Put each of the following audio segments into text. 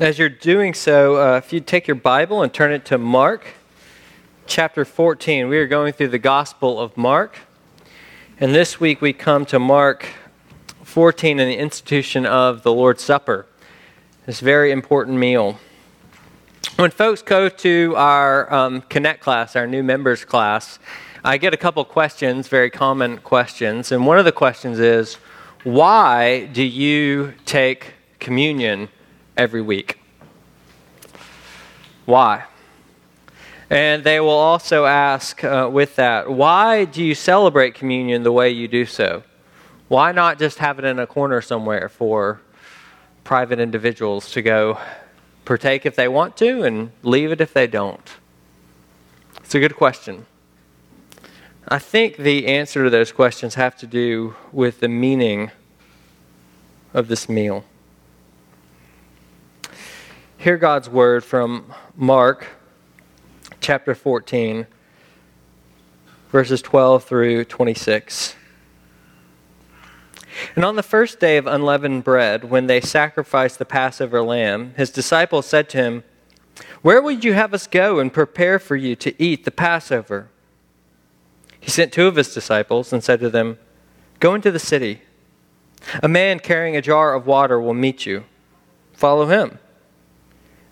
As you're doing so, uh, if you take your Bible and turn it to Mark chapter 14, we are going through the Gospel of Mark. And this week we come to Mark 14 in the institution of the Lord's Supper, this very important meal. When folks go to our um, Connect class, our new members class, I get a couple questions, very common questions. And one of the questions is, why do you take communion every week. Why? And they will also ask uh, with that, why do you celebrate communion the way you do so? Why not just have it in a corner somewhere for private individuals to go partake if they want to and leave it if they don't? It's a good question. I think the answer to those questions have to do with the meaning of this meal. Hear God's word from Mark chapter 14, verses 12 through 26. And on the first day of unleavened bread, when they sacrificed the Passover lamb, his disciples said to him, Where would you have us go and prepare for you to eat the Passover? He sent two of his disciples and said to them, Go into the city. A man carrying a jar of water will meet you. Follow him.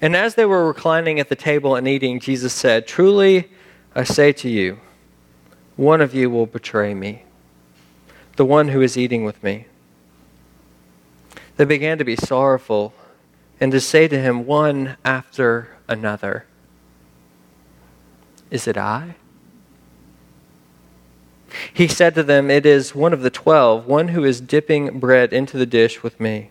And as they were reclining at the table and eating, Jesus said, Truly, I say to you, one of you will betray me, the one who is eating with me. They began to be sorrowful and to say to him one after another, Is it I? He said to them, It is one of the twelve, one who is dipping bread into the dish with me.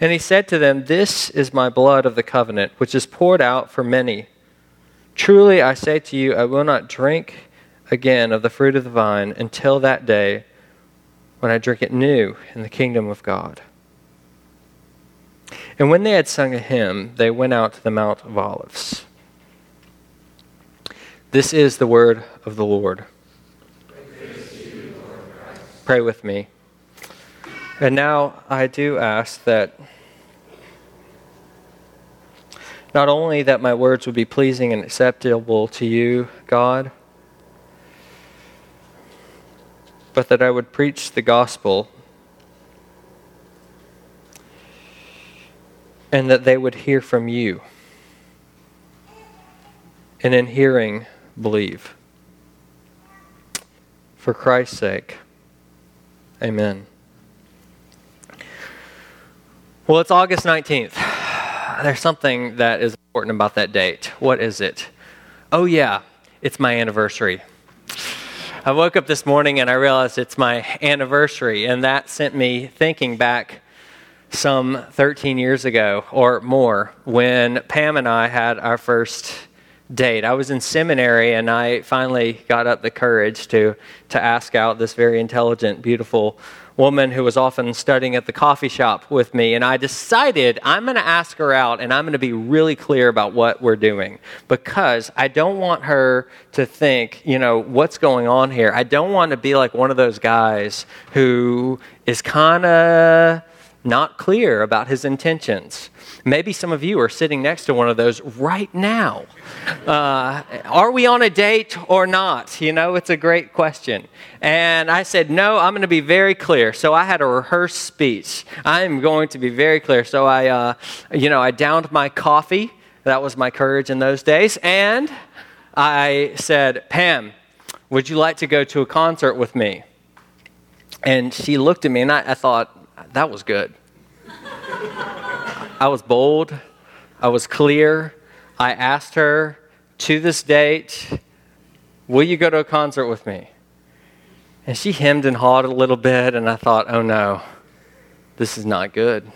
And he said to them, This is my blood of the covenant, which is poured out for many. Truly I say to you, I will not drink again of the fruit of the vine until that day when I drink it new in the kingdom of God. And when they had sung a hymn, they went out to the Mount of Olives. This is the word of the Lord. Pray with me. And now I do ask that not only that my words would be pleasing and acceptable to you, God, but that I would preach the gospel and that they would hear from you. And in hearing, believe. For Christ's sake, amen. Well, it's August 19th. There's something that is important about that date. What is it? Oh, yeah, it's my anniversary. I woke up this morning and I realized it's my anniversary, and that sent me thinking back some 13 years ago or more when Pam and I had our first date. I was in seminary and I finally got up the courage to, to ask out this very intelligent, beautiful woman who was often studying at the coffee shop with me, and I decided I'm going to ask her out and I'm going to be really clear about what we're doing because I don't want her to think, you know, what's going on here. I don't want to be like one of those guys who is kind of not clear about his intentions. Maybe some of you are sitting next to one of those right now. Uh, are we on a date or not? You know, it's a great question. And I said, No, I'm going to be very clear. So I had a rehearsed speech. I am going to be very clear. So I, uh, you know, I downed my coffee That was my courage in those days. And I said, Pam, would you like to go to a concert with me? And she looked at me, and I, I thought, that was good. I was bold, I was clear. I asked her to this date, Will you go to a concert with me? And she hemmed and hawed a little bit, and I thought, Oh no, this is not good.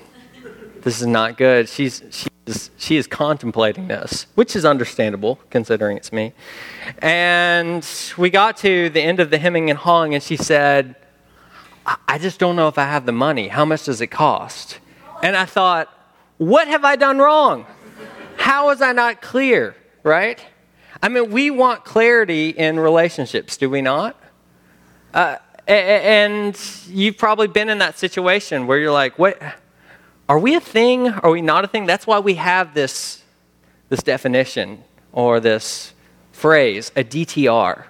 This is not good. She's, she, is, she is contemplating this, which is understandable considering it's me. And we got to the end of the hemming and hawing, and she said, I just don't know if I have the money. How much does it cost? And I thought, what have I done wrong? How was I not clear, right? I mean, we want clarity in relationships, do we not? Uh, and you've probably been in that situation where you're like, what? Are we a thing? Are we not a thing? That's why we have this, this definition or this phrase, a DTR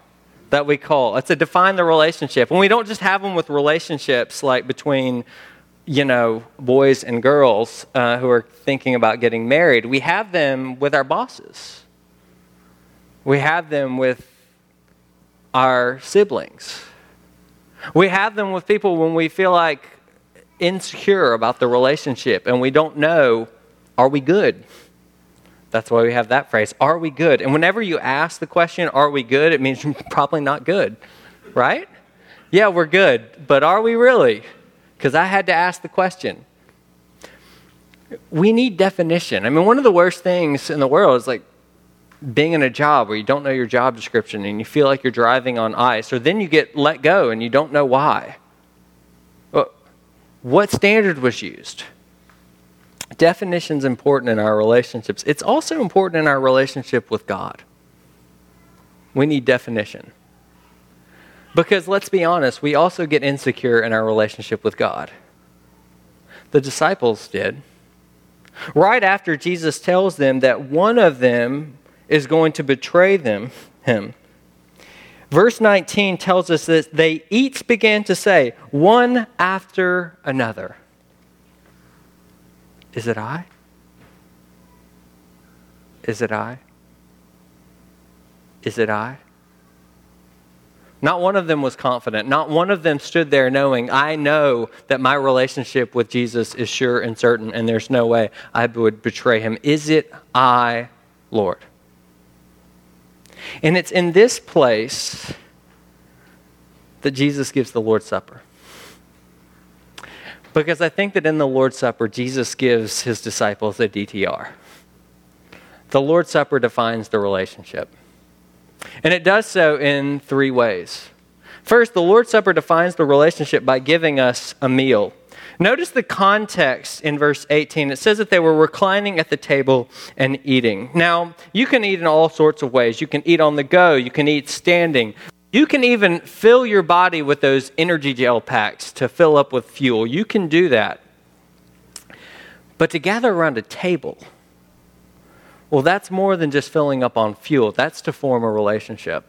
that we call. It's a define the relationship. And we don't just have them with relationships like between, you know, boys and girls uh, who are thinking about getting married. We have them with our bosses. We have them with our siblings. We have them with people when we feel like insecure about the relationship and we don't know are we good? That's why we have that phrase. Are we good? And whenever you ask the question, are we good? It means probably not good, right? Yeah, we're good, but are we really? Because I had to ask the question. We need definition. I mean, one of the worst things in the world is like being in a job where you don't know your job description and you feel like you're driving on ice, or then you get let go and you don't know why. What standard was used? Definition's important in our relationships. It's also important in our relationship with God. We need definition. Because let's be honest, we also get insecure in our relationship with God. The disciples did. Right after Jesus tells them that one of them is going to betray them, him. Verse 19 tells us that they each began to say, one after another. Is it I? Is it I? Is it I? Not one of them was confident. Not one of them stood there knowing, I know that my relationship with Jesus is sure and certain, and there's no way I would betray him. Is it I, Lord? And it's in this place that Jesus gives the Lord's Supper. Because I think that in the Lord's Supper, Jesus gives his disciples a DTR. The Lord's Supper defines the relationship. And it does so in three ways. First, the Lord's Supper defines the relationship by giving us a meal. Notice the context in verse 18. It says that they were reclining at the table and eating. Now, you can eat in all sorts of ways. You can eat on the go, you can eat standing, you can even fill your body with those energy gel packs to fill up with fuel. You can do that. But to gather around a table, well, that's more than just filling up on fuel, that's to form a relationship.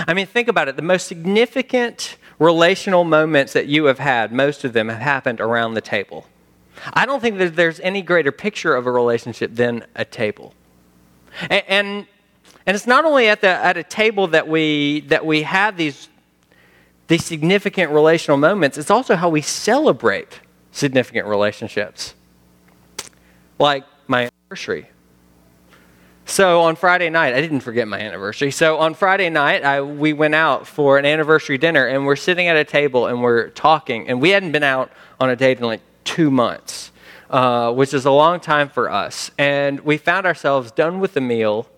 I mean, think about it. The most significant relational moments that you have had, most of them have happened around the table. I don't think that there's any greater picture of a relationship than a table. And, and and it's not only at, the, at a table that we, that we have these, these significant relational moments, it's also how we celebrate significant relationships. Like my anniversary. So on Friday night, I didn't forget my anniversary. So on Friday night, I, we went out for an anniversary dinner, and we're sitting at a table and we're talking. And we hadn't been out on a date in like two months, uh, which is a long time for us. And we found ourselves done with the meal,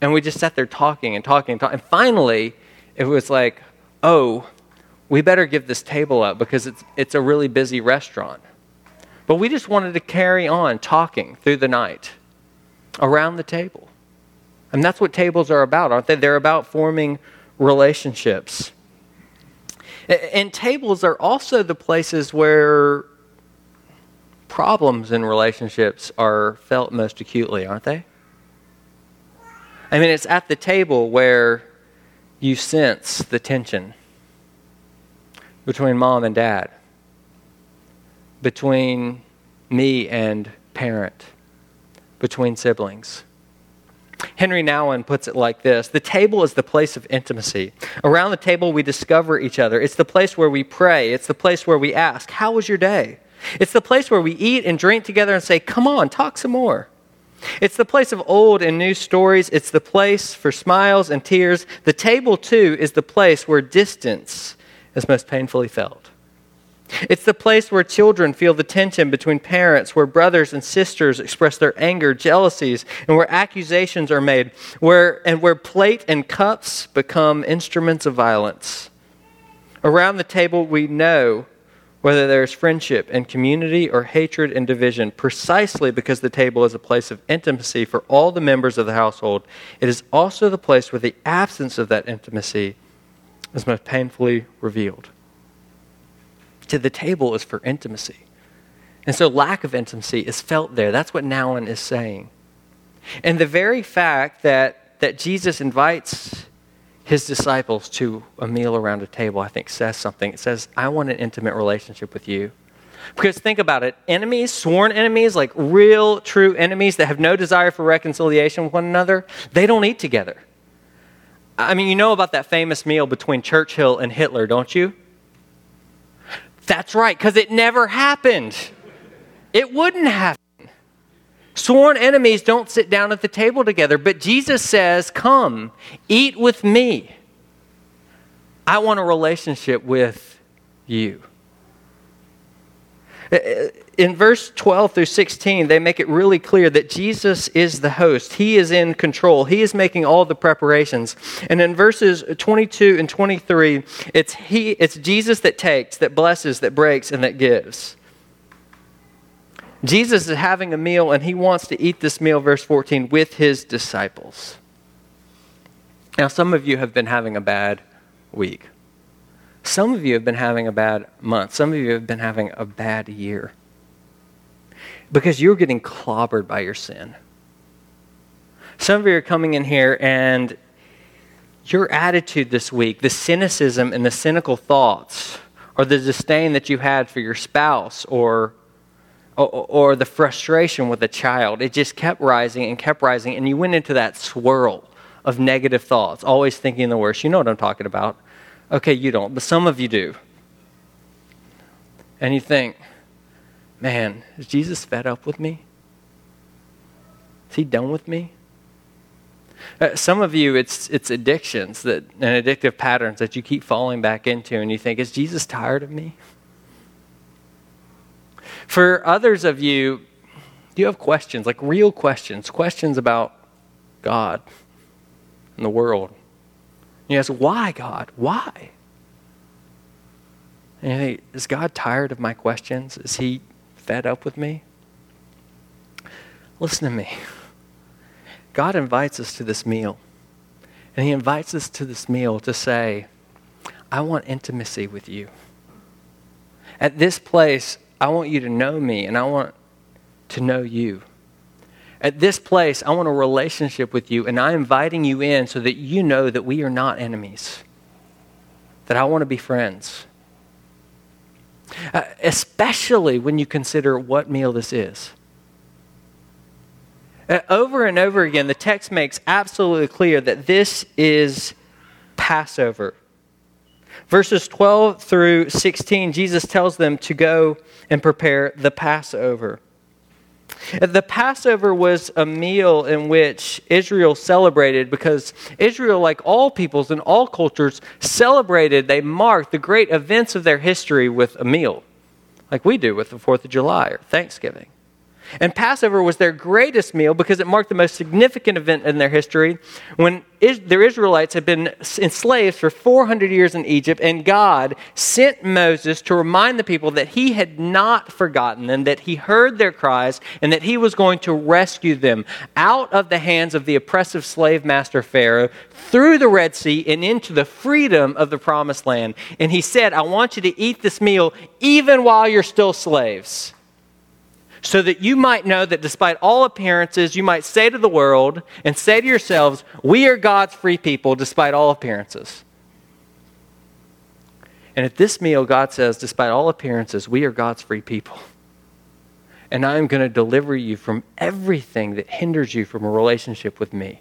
and we just sat there talking and talking and talking. And finally, it was like, oh, we better give this table up because it's, it's a really busy restaurant. But we just wanted to carry on talking through the night around the table. And that's what tables are about, aren't they? They're about forming relationships. And tables are also the places where problems in relationships are felt most acutely, aren't they? I mean, it's at the table where you sense the tension between mom and dad, between me and parent, between siblings. Henri Nouwen puts it like this The table is the place of intimacy. Around the table, we discover each other. It's the place where we pray. It's the place where we ask, How was your day? It's the place where we eat and drink together and say, Come on, talk some more. It's the place of old and new stories. It's the place for smiles and tears. The table, too, is the place where distance is most painfully felt. It's the place where children feel the tension between parents, where brothers and sisters express their anger, jealousies, and where accusations are made, where, and where plate and cups become instruments of violence. Around the table, we know whether there is friendship and community or hatred and division, precisely because the table is a place of intimacy for all the members of the household. It is also the place where the absence of that intimacy is most painfully revealed. To the table is for intimacy. And so lack of intimacy is felt there. That's what Nouwen is saying. And the very fact that, that Jesus invites his disciples to a meal around a table, I think, says something. It says, I want an intimate relationship with you. Because think about it enemies, sworn enemies, like real, true enemies that have no desire for reconciliation with one another, they don't eat together. I mean, you know about that famous meal between Churchill and Hitler, don't you? That's right, because it never happened. It wouldn't happen. Sworn enemies don't sit down at the table together, but Jesus says, Come, eat with me. I want a relationship with you. Uh, uh, in verse 12 through 16, they make it really clear that Jesus is the host. He is in control. He is making all the preparations. And in verses 22 and 23, it's, he, it's Jesus that takes, that blesses, that breaks, and that gives. Jesus is having a meal, and he wants to eat this meal, verse 14, with his disciples. Now, some of you have been having a bad week. Some of you have been having a bad month. Some of you have been having a bad year because you're getting clobbered by your sin. Some of you are coming in here and your attitude this week, the cynicism and the cynical thoughts, or the disdain that you had for your spouse, or, or, or the frustration with a child, it just kept rising and kept rising, and you went into that swirl of negative thoughts, always thinking the worst. You know what I'm talking about. Okay, you don't, but some of you do. And you think, man, is Jesus fed up with me? Is he done with me? Uh, some of you, it's, it's addictions that, and addictive patterns that you keep falling back into, and you think, is Jesus tired of me? For others of you, you have questions, like real questions, questions about God and the world. You ask, why, God? Why? And you think, is God tired of my questions? Is he fed up with me? Listen to me. God invites us to this meal. And he invites us to this meal to say, I want intimacy with you. At this place, I want you to know me and I want to know you. At this place, I want a relationship with you, and I'm inviting you in so that you know that we are not enemies, that I want to be friends. Uh, especially when you consider what meal this is. Uh, over and over again, the text makes absolutely clear that this is Passover. Verses 12 through 16, Jesus tells them to go and prepare the Passover. The Passover was a meal in which Israel celebrated because Israel, like all peoples and all cultures, celebrated, they marked the great events of their history with a meal, like we do with the 4th of July or Thanksgiving. And Passover was their greatest meal because it marked the most significant event in their history when their Israelites had been enslaved for 400 years in Egypt, and God sent Moses to remind the people that he had not forgotten them, that he heard their cries, and that he was going to rescue them out of the hands of the oppressive slave master Pharaoh through the Red Sea and into the freedom of the promised land. And he said, I want you to eat this meal even while you're still slaves so that you might know that despite all appearances, you might say to the world and say to yourselves, We are God's free people despite all appearances. And at this meal, God says, despite all appearances, we are God's free people. And I am going to deliver you from everything that hinders you from a relationship with me.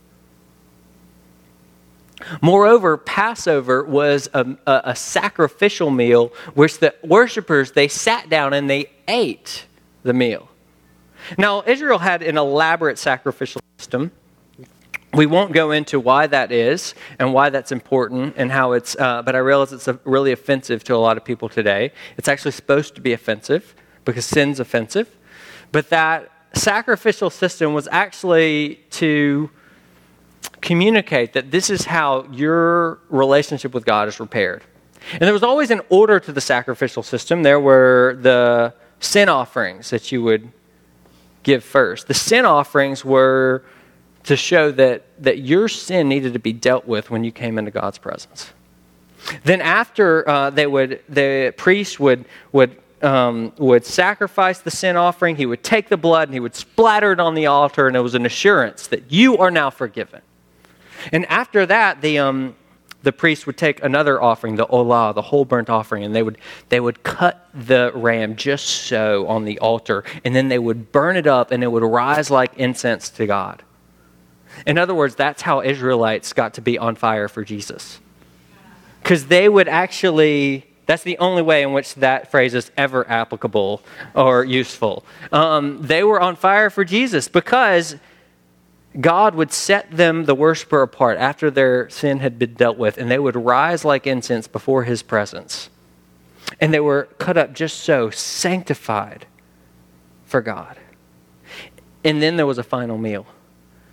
Moreover, Passover was a, a, a, sacrificial meal which the worshipers they sat down and they ate the meal. Now, Israel had an elaborate sacrificial system. We won't go into why that is and why that's important and how it's, uh, but I realize it's really offensive to a lot of people today. It's actually supposed to be offensive because sin's offensive. But that sacrificial system was actually to communicate that this is how your relationship with God is repaired. And there was always an order to the sacrificial system. There were the sin offerings that you would give first. The sin offerings were to show that, that your sin needed to be dealt with when you came into God's presence. Then after uh, they would, the priest would, would, um, would sacrifice the sin offering, he would take the blood and he would splatter it on the altar, and it was an assurance that you are now forgiven. And after that, the, um, the priest would take another offering, the olah, the whole burnt offering, and they would, they would cut the ram just so on the altar, and then they would burn it up, and it would rise like incense to God. In other words, that's how Israelites got to be on fire for Jesus. Because they would actually, that's the only way in which that phrase is ever applicable or useful. Um, they were on fire for Jesus because God would set them, the worshiper, apart after their sin had been dealt with, and they would rise like incense before his presence. And they were cut up just so, sanctified for God. And then there was a final meal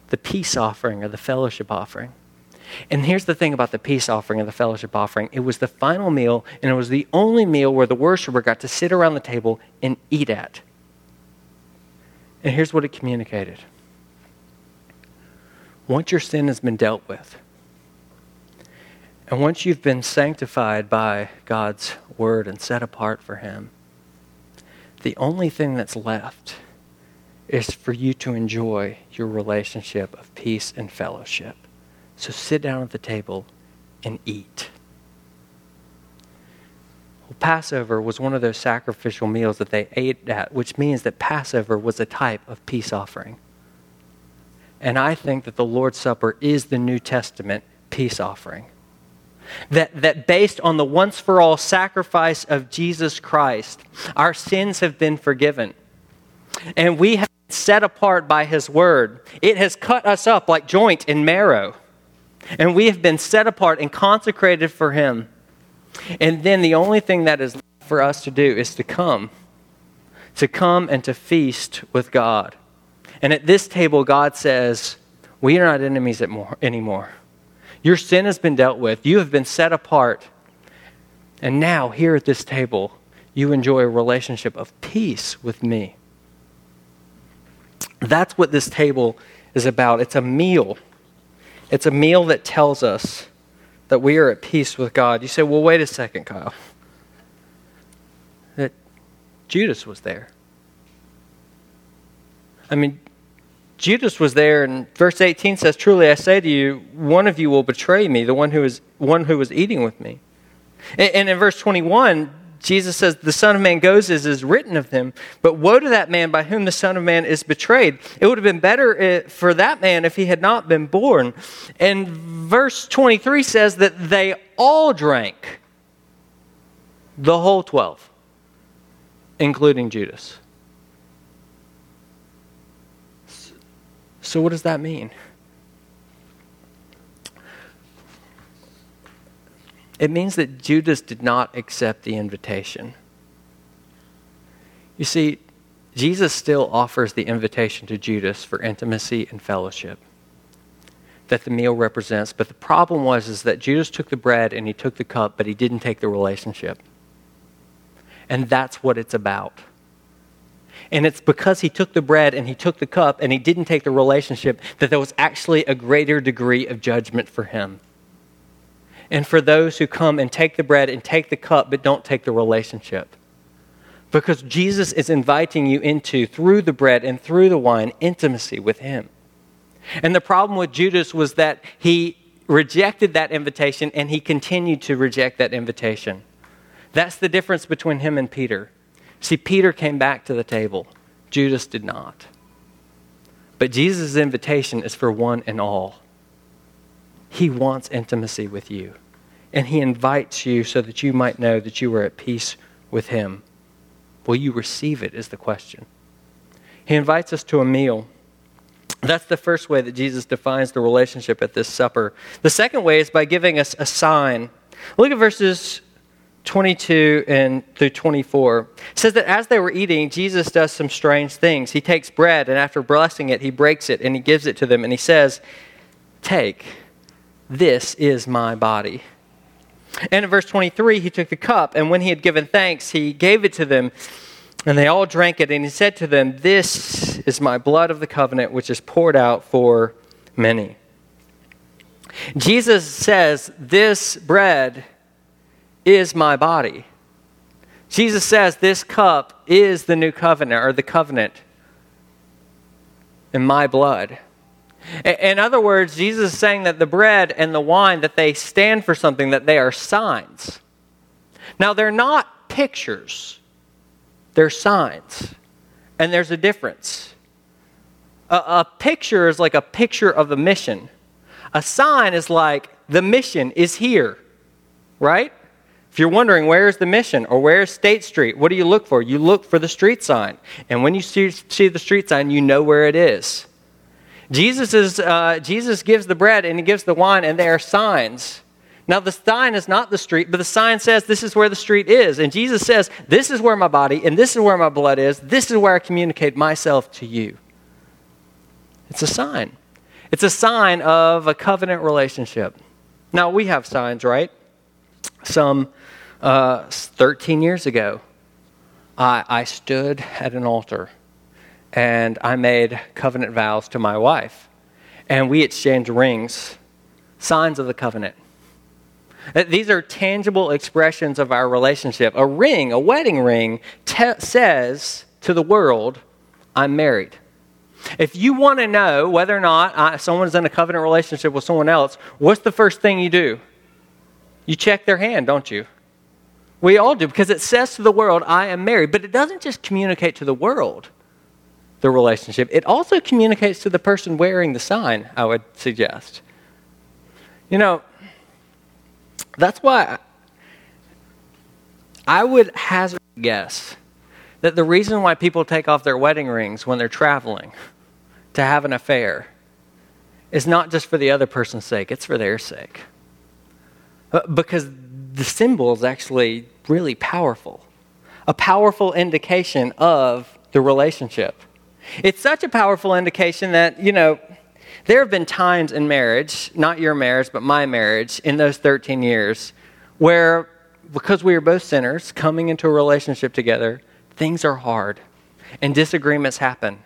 the peace offering or the fellowship offering. And here's the thing about the peace offering and the fellowship offering it was the final meal, and it was the only meal where the worshiper got to sit around the table and eat at. And here's what it communicated once your sin has been dealt with, and once you've been sanctified by God's word and set apart for Him, the only thing that's left is for you to enjoy your relationship of peace and fellowship. So sit down at the table and eat. Well, Passover was one of those sacrificial meals that they ate at, which means that Passover was a type of peace offering. And I think that the Lord's Supper is the New Testament peace offering. That, that based on the once for all sacrifice of Jesus Christ, our sins have been forgiven. And we have been set apart by His Word. It has cut us up like joint and marrow. And we have been set apart and consecrated for Him. And then the only thing that is left for us to do is to come, to come and to feast with God. And at this table, God says, We are not enemies anymore. Your sin has been dealt with, you have been set apart. And now, here at this table, you enjoy a relationship of peace with me. That's what this table is about. It's a meal. It's a meal that tells us that we are at peace with God. You say, well, wait a second, Kyle. That Judas was there. I mean, Judas was there, and verse 18 says, Truly I say to you, one of you will betray me, the one who is one who was eating with me. And, and in verse 21, Jesus says, The Son of Man goes as is written of him, but woe to that man by whom the Son of Man is betrayed. It would have been better eh, for that man if he had not been born. And verse 23 says that they all drank, the whole 12, including Judas. So, what does that mean? It means that Judas did not accept the invitation. You see, Jesus still offers the invitation to Judas for intimacy and fellowship that the meal represents. But the problem was is that Judas took the bread and he took the cup, but he didn't take the relationship. And that's what it's about. And it's because he took the bread and he took the cup and he didn't take the relationship that there was actually a greater degree of judgment for him. And for those who come and take the bread and take the cup but don't take the relationship. Because Jesus is inviting you into, through the bread and through the wine, intimacy with him. And the problem with Judas was that he rejected that invitation and he continued to reject that invitation. That's the difference between him and Peter. See, Peter came back to the table, Judas did not. But Jesus' invitation is for one and all. He wants intimacy with you. And He invites you so that you might know that you are at peace with Him. Will you receive it? Is the question. He invites us to a meal. That's the first way that Jesus defines the relationship at this supper. The second way is by giving us a sign. Look at verses 22 and through 24. Says that as they were eating, Jesus does some strange things. He takes bread, and after blessing it, he breaks it and he gives it to them, and he says, Take, this is my body. And in verse 23, he took the cup, and when he had given thanks, he gave it to them, and they all drank it. And he said to them, This is my blood of the covenant, which is poured out for many. Jesus says, This bread is my body. Jesus says, This cup is the new covenant, or the covenant in my blood. In other words, Jesus is saying that the bread and the wine that they stand for something that they are signs. Now they're not pictures. They're signs. And there's a difference. A, a picture is like a picture of the mission. A sign is like the mission is here. Right? If you're wondering where's the mission or where's State Street, what do you look for? You look for the street sign. And when you see, see the street sign, you know where it is. Jesus, is, uh, Jesus gives the bread and he gives the wine, and they are signs. Now, the sign is not the street, but the sign says this is where the street is. And Jesus says, This is where my body and this is where my blood is. This is where I communicate myself to you. It's a sign. It's a sign of a covenant relationship. Now, we have signs, right? Some uh, 13 years ago, I, I stood at an altar and I made covenant vows to my wife. And we exchanged rings, signs of the covenant. These are tangible expressions of our relationship. A ring, a wedding ring, te- says to the world, I'm married. If you want to know whether or not uh, someone's in a covenant relationship with someone else, what's the first thing you do? You check their hand, don't you? We all do because it says to the world, I am married. But it doesn't just communicate to the world, the relationship, it also communicates to the person wearing the sign, I would suggest. You know, that's why I would hazard guess that the reason why people take off their wedding rings when they're traveling to have an affair is not just for the other person's sake, it's for their sake. Uh, because the symbol is actually really powerful, a powerful indication of the relationship. It's such a powerful indication that, you know, there have been times in marriage, not your marriage, but my marriage, in those 13 years, where because we are both sinners coming into a relationship together, things are hard and disagreements happen.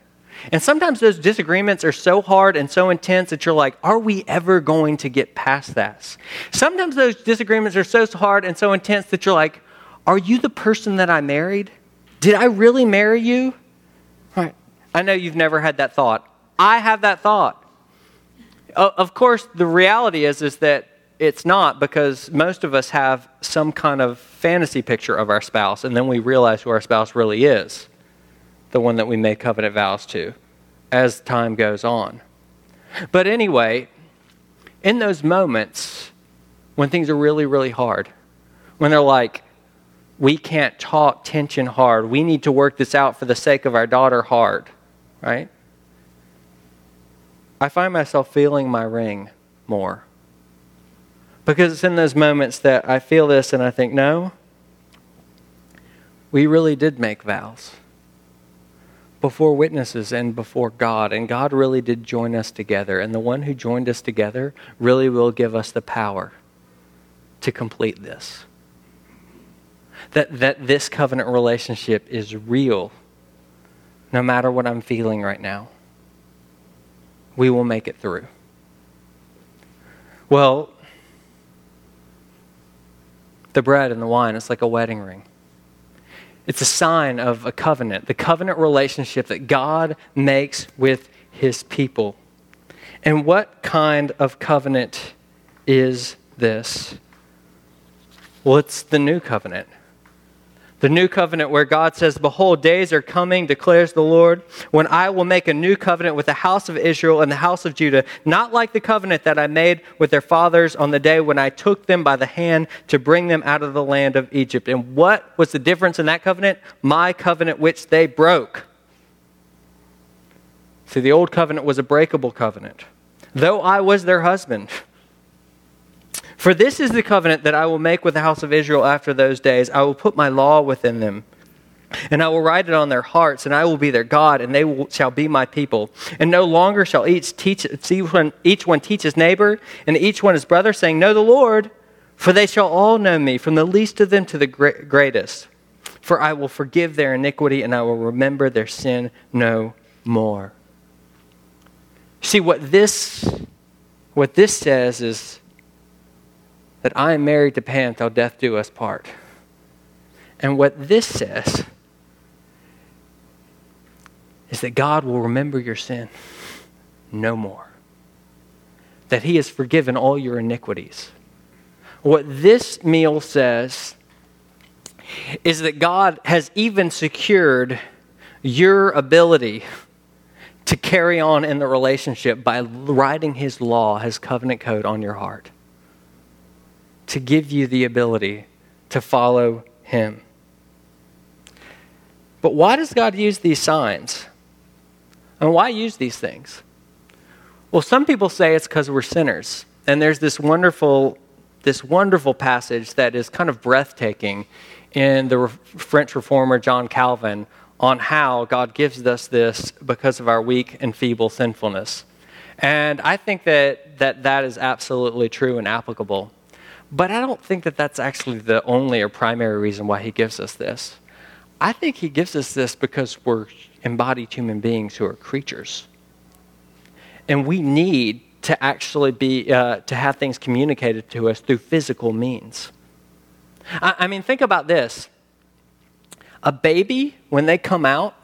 And sometimes those disagreements are so hard and so intense that you're like, are we ever going to get past that? Sometimes those disagreements are so hard and so intense that you're like, are you the person that I married? Did I really marry you? Right. I know you've never had that thought. I have that thought. Of course, the reality is, is that it's not because most of us have some kind of fantasy picture of our spouse, and then we realize who our spouse really is the one that we make covenant vows to as time goes on. But anyway, in those moments when things are really, really hard, when they're like, we can't talk tension hard, we need to work this out for the sake of our daughter hard, right? I find myself feeling my ring more. Because it's in those moments that I feel this and I think, no, we really did make vows before witnesses and before God. And God really did join us together. And the one who joined us together really will give us the power to complete this. That, that this covenant relationship is real, no matter what I'm feeling right now. We will make it through. Well, the bread and the wine, it's like a wedding ring. It's a sign of a covenant, the covenant relationship that God makes with his people. And what kind of covenant is this? Well, it's the new covenant. The new covenant where God says, Behold, days are coming, declares the Lord, when I will make a new covenant with the house of Israel and the house of Judah, not like the covenant that I made with their fathers on the day when I took them by the hand to bring them out of the land of Egypt. And what was the difference in that covenant? My covenant, which they broke. See, the old covenant was a breakable covenant. Though I was their husband, for this is the covenant that I will make with the house of Israel after those days. I will put my law within them. And I will write it on their hearts, and I will be their God, and they will, shall be my people. And no longer shall each, teach, each, one, each one teach his neighbor, and each one his brother, saying, Know the Lord, for they shall all know me, from the least of them to the greatest. For I will forgive their iniquity, and I will remember their sin no more. See, what this, what this says is that I am married to Pam till death do us part. And what this says is that God will remember your sin no more, that He has forgiven all your iniquities. What this meal says is that God has even secured your ability to carry on in the relationship by writing His law, His covenant code on your heart to give you the ability to follow him. But why does God use these signs? And why use these things? Well, some people say it's because we're sinners. And there's this wonderful, this wonderful passage that is kind of breathtaking in the French reformer John Calvin on how God gives us this because of our weak and feeble sinfulness. And I think that that, that is absolutely true and applicable. But I don't think that that's actually the only or primary reason why he gives us this. I think he gives us this because we're embodied human beings who are creatures. And we need to actually be, uh, to have things communicated to us through physical means. I, I mean, think about this. A baby, when they come out,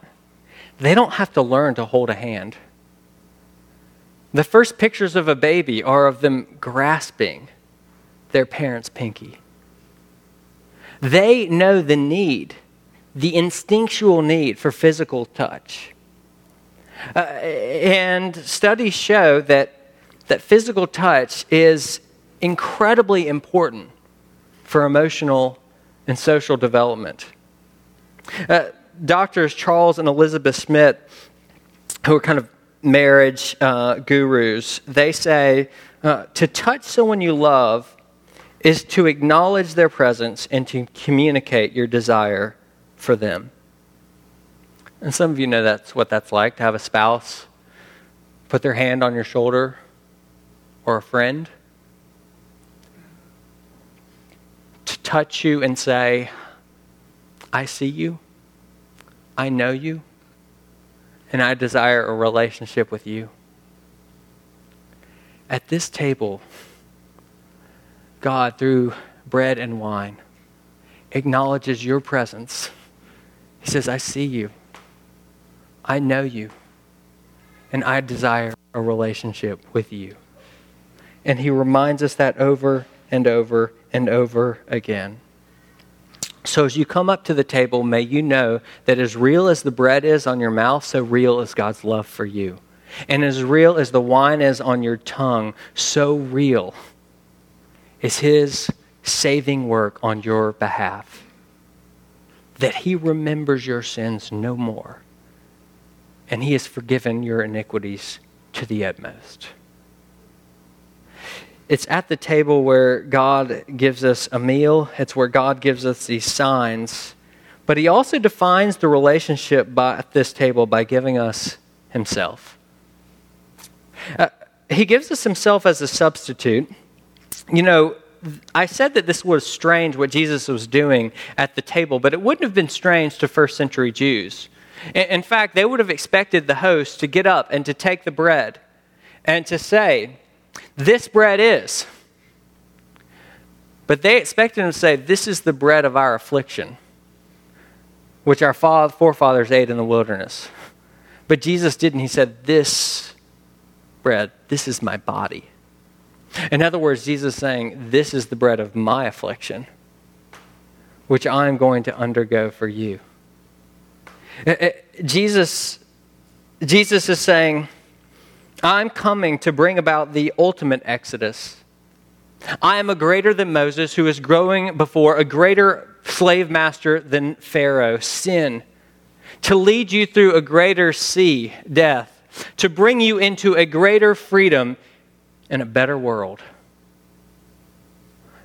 they don't have to learn to hold a hand. The first pictures of a baby are of them grasping their parents' pinky. They know the need, the instinctual need for physical touch. Uh, and studies show that, that physical touch is incredibly important for emotional and social development. Uh, doctors Charles and Elizabeth Smith, who are kind of marriage uh, gurus, they say uh, to touch someone you love is to acknowledge their presence and to communicate your desire for them. And some of you know that's what that's like to have a spouse put their hand on your shoulder or a friend to touch you and say, I see you, I know you, and I desire a relationship with you. At this table, God, through bread and wine, acknowledges your presence. He says, I see you. I know you. And I desire a relationship with you. And he reminds us that over and over and over again. So as you come up to the table, may you know that as real as the bread is on your mouth, so real is God's love for you. And as real as the wine is on your tongue, so real is his saving work on your behalf. That he remembers your sins no more. And he has forgiven your iniquities to the utmost. It's at the table where God gives us a meal, it's where God gives us these signs. But he also defines the relationship by, at this table by giving us himself. Uh, he gives us himself as a substitute you know, I said that this was strange what Jesus was doing at the table, but it wouldn't have been strange to first century Jews. In fact, they would have expected the host to get up and to take the bread and to say, This bread is. But they expected him to say, This is the bread of our affliction, which our forefathers ate in the wilderness. But Jesus didn't. He said, This bread, this is my body. In other words, Jesus is saying, This is the bread of my affliction, which I am going to undergo for you. Uh, uh, Jesus, Jesus is saying, I'm coming to bring about the ultimate exodus. I am a greater than Moses who is growing before a greater slave master than Pharaoh, sin, to lead you through a greater sea, death, to bring you into a greater freedom and a better world.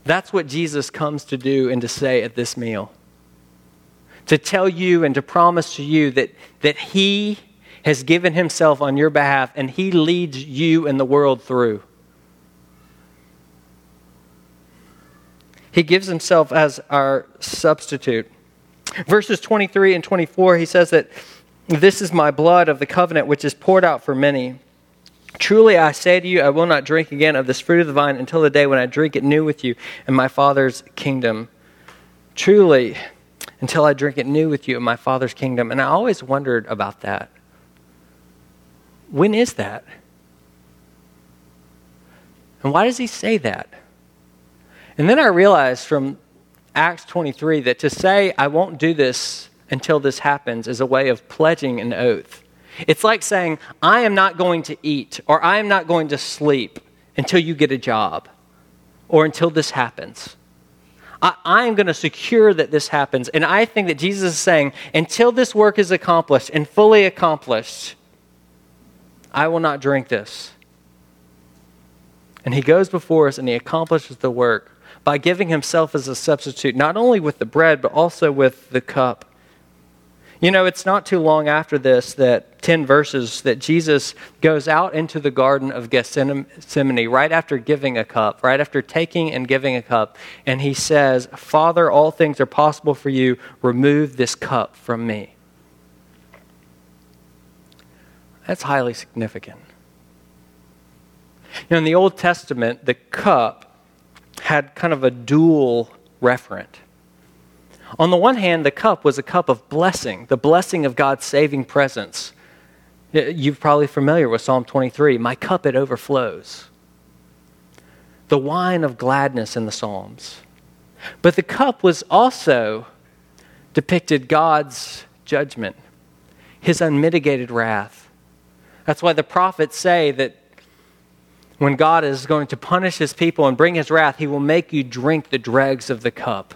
That's what Jesus comes to do and to say at this meal. To tell you and to promise to you that, that He has given Himself on your behalf and He leads you and the world through. He gives Himself as our substitute. Verses 23 and 24, He says that this is my blood of the covenant, which is poured out for many. Truly I say to you, I will not drink again of this fruit of the vine until the day when I drink it new with you in my Father's kingdom. Truly, until I drink it new with you in my Father's kingdom. And I always wondered about that. When is that? And why does he say that? And then I realized from Acts 23 that to say, I won't do this until this happens is a way of pledging an oath. It's like saying, I am not going to eat or I am not going to sleep until you get a job or until this happens. I, am going to secure that this happens. And I think that Jesus is saying, until this work is accomplished and fully accomplished, I will not drink this. And he goes before us and he accomplishes the work by giving himself as a substitute, not only with the bread, but also with the cup. You know, it's not too long after this that 10 verses that Jesus goes out into the Garden of Gethsemane right after giving a cup, right after taking and giving a cup, and he says, Father, all things are possible for you. Remove this cup from me. That's highly significant. You know, in the Old Testament, the cup had kind of a dual referent. On the one hand, the cup was a cup of blessing, the blessing of God's saving presence. You're probably familiar with Psalm 23 My cup, it overflows. The wine of gladness in the Psalms. But the cup was also depicted God's judgment, his unmitigated wrath. That's why the prophets say that when God is going to punish his people and bring his wrath, he will make you drink the dregs of the cup.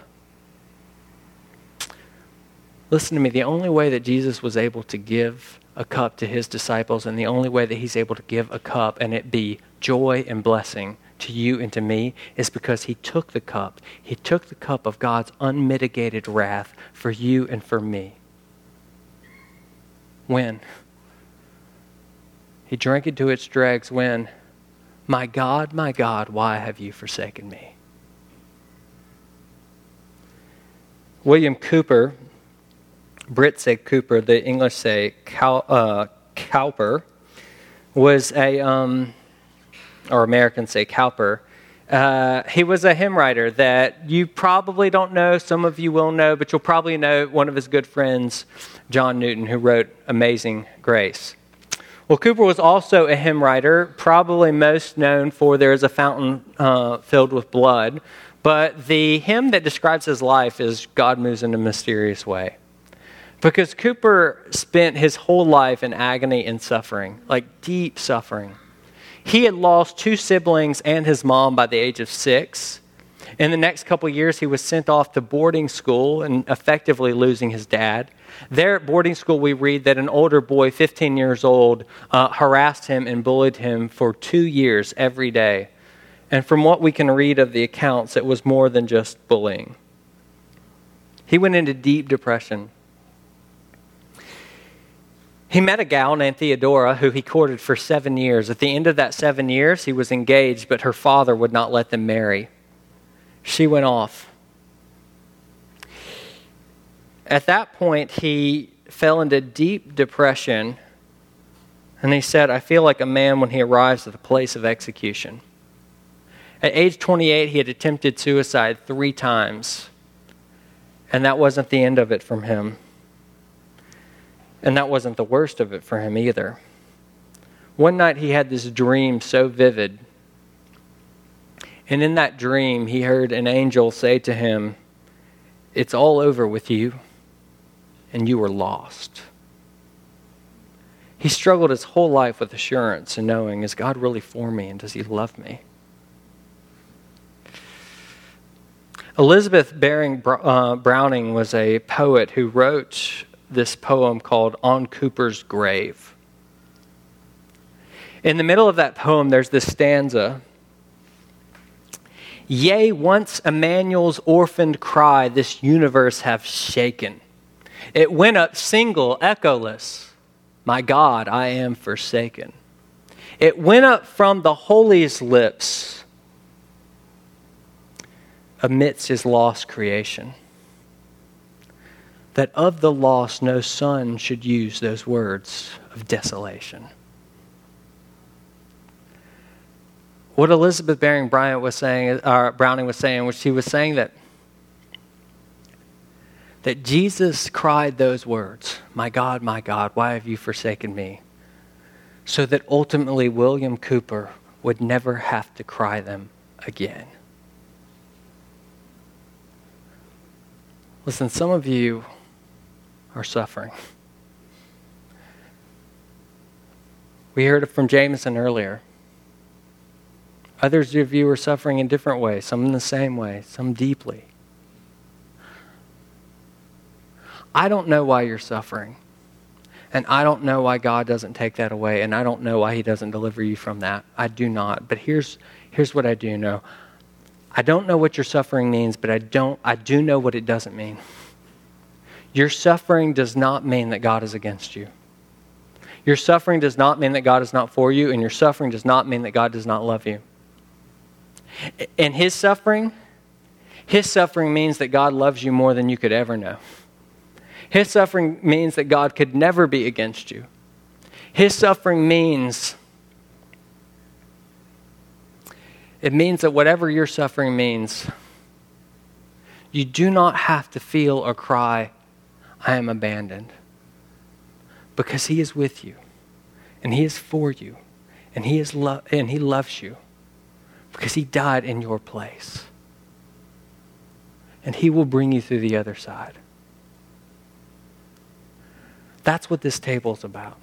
Listen to me, the only way that Jesus was able to give a cup to his disciples, and the only way that he's able to give a cup and it be joy and blessing to you and to me, is because he took the cup. He took the cup of God's unmitigated wrath for you and for me. When? He drank it to its dregs when, My God, my God, why have you forsaken me? William Cowper Brits say Cooper, the English say Cow, uh, Cowper, was a, um, or Americans say Cowper. Uh, he was a hymn writer that you probably don't know. Some of you will know, but you'll probably know one of his good friends, John Newton, who wrote Amazing Grace. Well, Cooper was also a hymn writer, probably most known for There is a Fountain uh, Filled with Blood. But the hymn that describes his life is God Moves in a Mysterious Way. Because Cooper spent his whole life in agony and suffering, like deep suffering. He had lost two siblings and his mom by the age of six. In the next couple years, he was sent off to boarding school and effectively losing his dad. There at boarding school, we read that an older boy, 15 years old, uh, harassed him and bullied him for two years every day. And from what we can read of the accounts, it was more than just bullying. He went into deep depression. He met a gal named Theodora who he courted for seven years. At the end of that seven years, he was engaged, but her father would not let them marry. She went off. At that point, he fell into deep depression, and he said, I feel like a man when he arrives at the place of execution. At age 28, he had attempted suicide three times, and that wasn't the end of it from him. And that wasn't the worst of it for him either. One night he had this dream so vivid. And in that dream, he heard an angel say to him, it's all over with you and you were lost. He struggled his whole life with assurance and knowing, is God really for me and does he love me? Elizabeth Barrett uh, Browning was a poet who wrote this poem called On Cooper's Grave. In the middle of that poem, there's this stanza Yea, once Emmanuel's orphaned cry this universe have shaken. It went up single, echoless My God, I am forsaken. It went up from the holiest lips amidst his lost creation. That of the lost, no son should use those words of desolation. what Elizabeth Barring Bryant was saying, or Browning was saying, was she was saying that that Jesus cried those words, "My God, my God, why have you forsaken me?" so that ultimately William Cooper would never have to cry them again. Listen, some of you are suffering. We heard it from Jameson earlier. Others of you are suffering in different ways, some in the same way, some deeply. I don't know why you're suffering. And I don't know why God doesn't take that away, and I don't know why He doesn't deliver you from that. I do not. But here's, here's what I do know I don't know what your suffering means, but I, don't, I do know what it doesn't mean. Your suffering does not mean that God is against you. Your suffering does not mean that God is not for you, and your suffering does not mean that God does not love you. And his suffering, his suffering means that God loves you more than you could ever know. His suffering means that God could never be against you. His suffering means it means that whatever your suffering means, you do not have to feel or cry, I am abandoned. Because he is with you, and he is for you, and he, is lo- and he loves you because he died in your place. And he will bring you through the other side. That's what this table is about.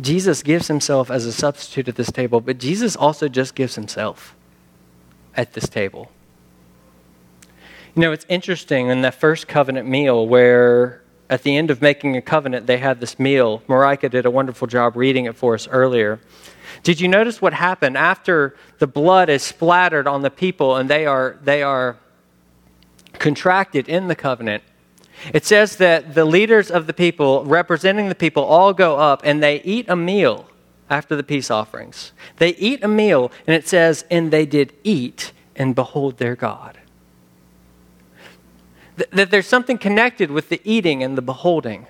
Jesus gives himself as a substitute at this table, but Jesus also just gives himself at this table. You know, it's interesting in that first covenant meal where at the end of making a covenant, they had this meal. Marika did a wonderful job reading it for us earlier. Did you notice what happened after the blood is splattered on the people and they are, they are contracted in the covenant? It says that the leaders of the people, representing the people, all go up and they eat a meal after the peace offerings. They eat a meal, and it says, and they did eat and behold their God. That there's something connected with the eating and the beholding.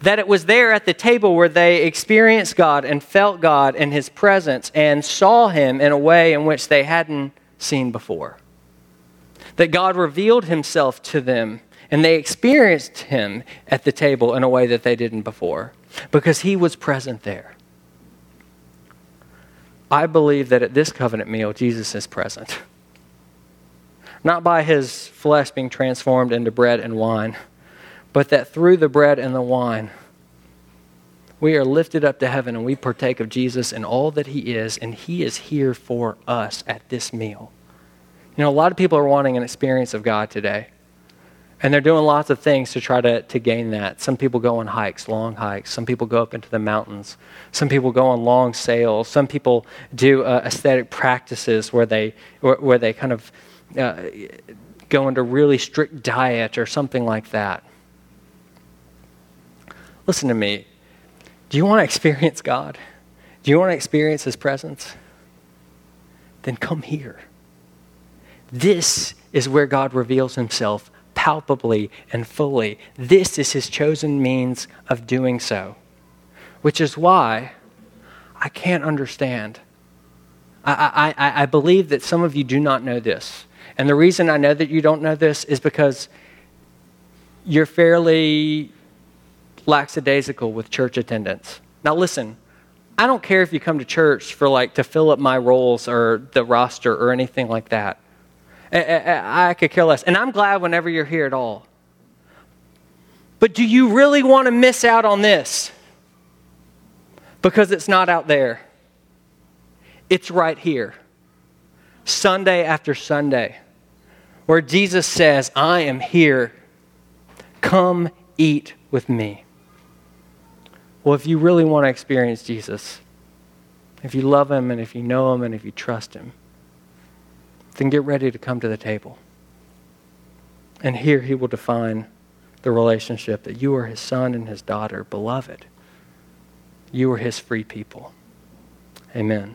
That it was there at the table where they experienced God and felt God in His presence and saw Him in a way in which they hadn't seen before. That God revealed Himself to them and they experienced Him at the table in a way that they didn't before because He was present there. I believe that at this covenant meal, Jesus is present. Not by His flesh being transformed into bread and wine but that through the bread and the wine, we are lifted up to heaven and we partake of Jesus and all that He is, and He is here for us at this meal. You know, a lot of people are wanting an experience of God today. And they're doing lots of things to try to, to gain that. Some people go on hikes, long hikes. Some people go up into the mountains. Some people go on long sails. Some people do uh, aesthetic practices where they, where, where they kind of uh, go into really strict diet or something like that. Listen to me. Do you want to experience God? Do you want to experience His presence? Then come here. This is where God reveals Himself palpably and fully. This is His chosen means of doing so, which is why I can't understand. I, I, I believe that some of you do not know this. And the reason I know that you don't know this is because you're fairly lackadaisical with church attendance. Now, listen, I don't care if you come to church for like to fill up my rolls or the roster or anything like that. I could care less. And I'm glad whenever you're here at all. But do you really want to miss out on this? Because it's not out there, it's right here. Sunday after Sunday, where Jesus says, I am here. Come eat with me. Well, if you really want to experience Jesus, if you love him and if you know him and if you trust him, then get ready to come to the table. And here he will define the relationship that you are his son and his daughter, beloved. You are his free people. Amen.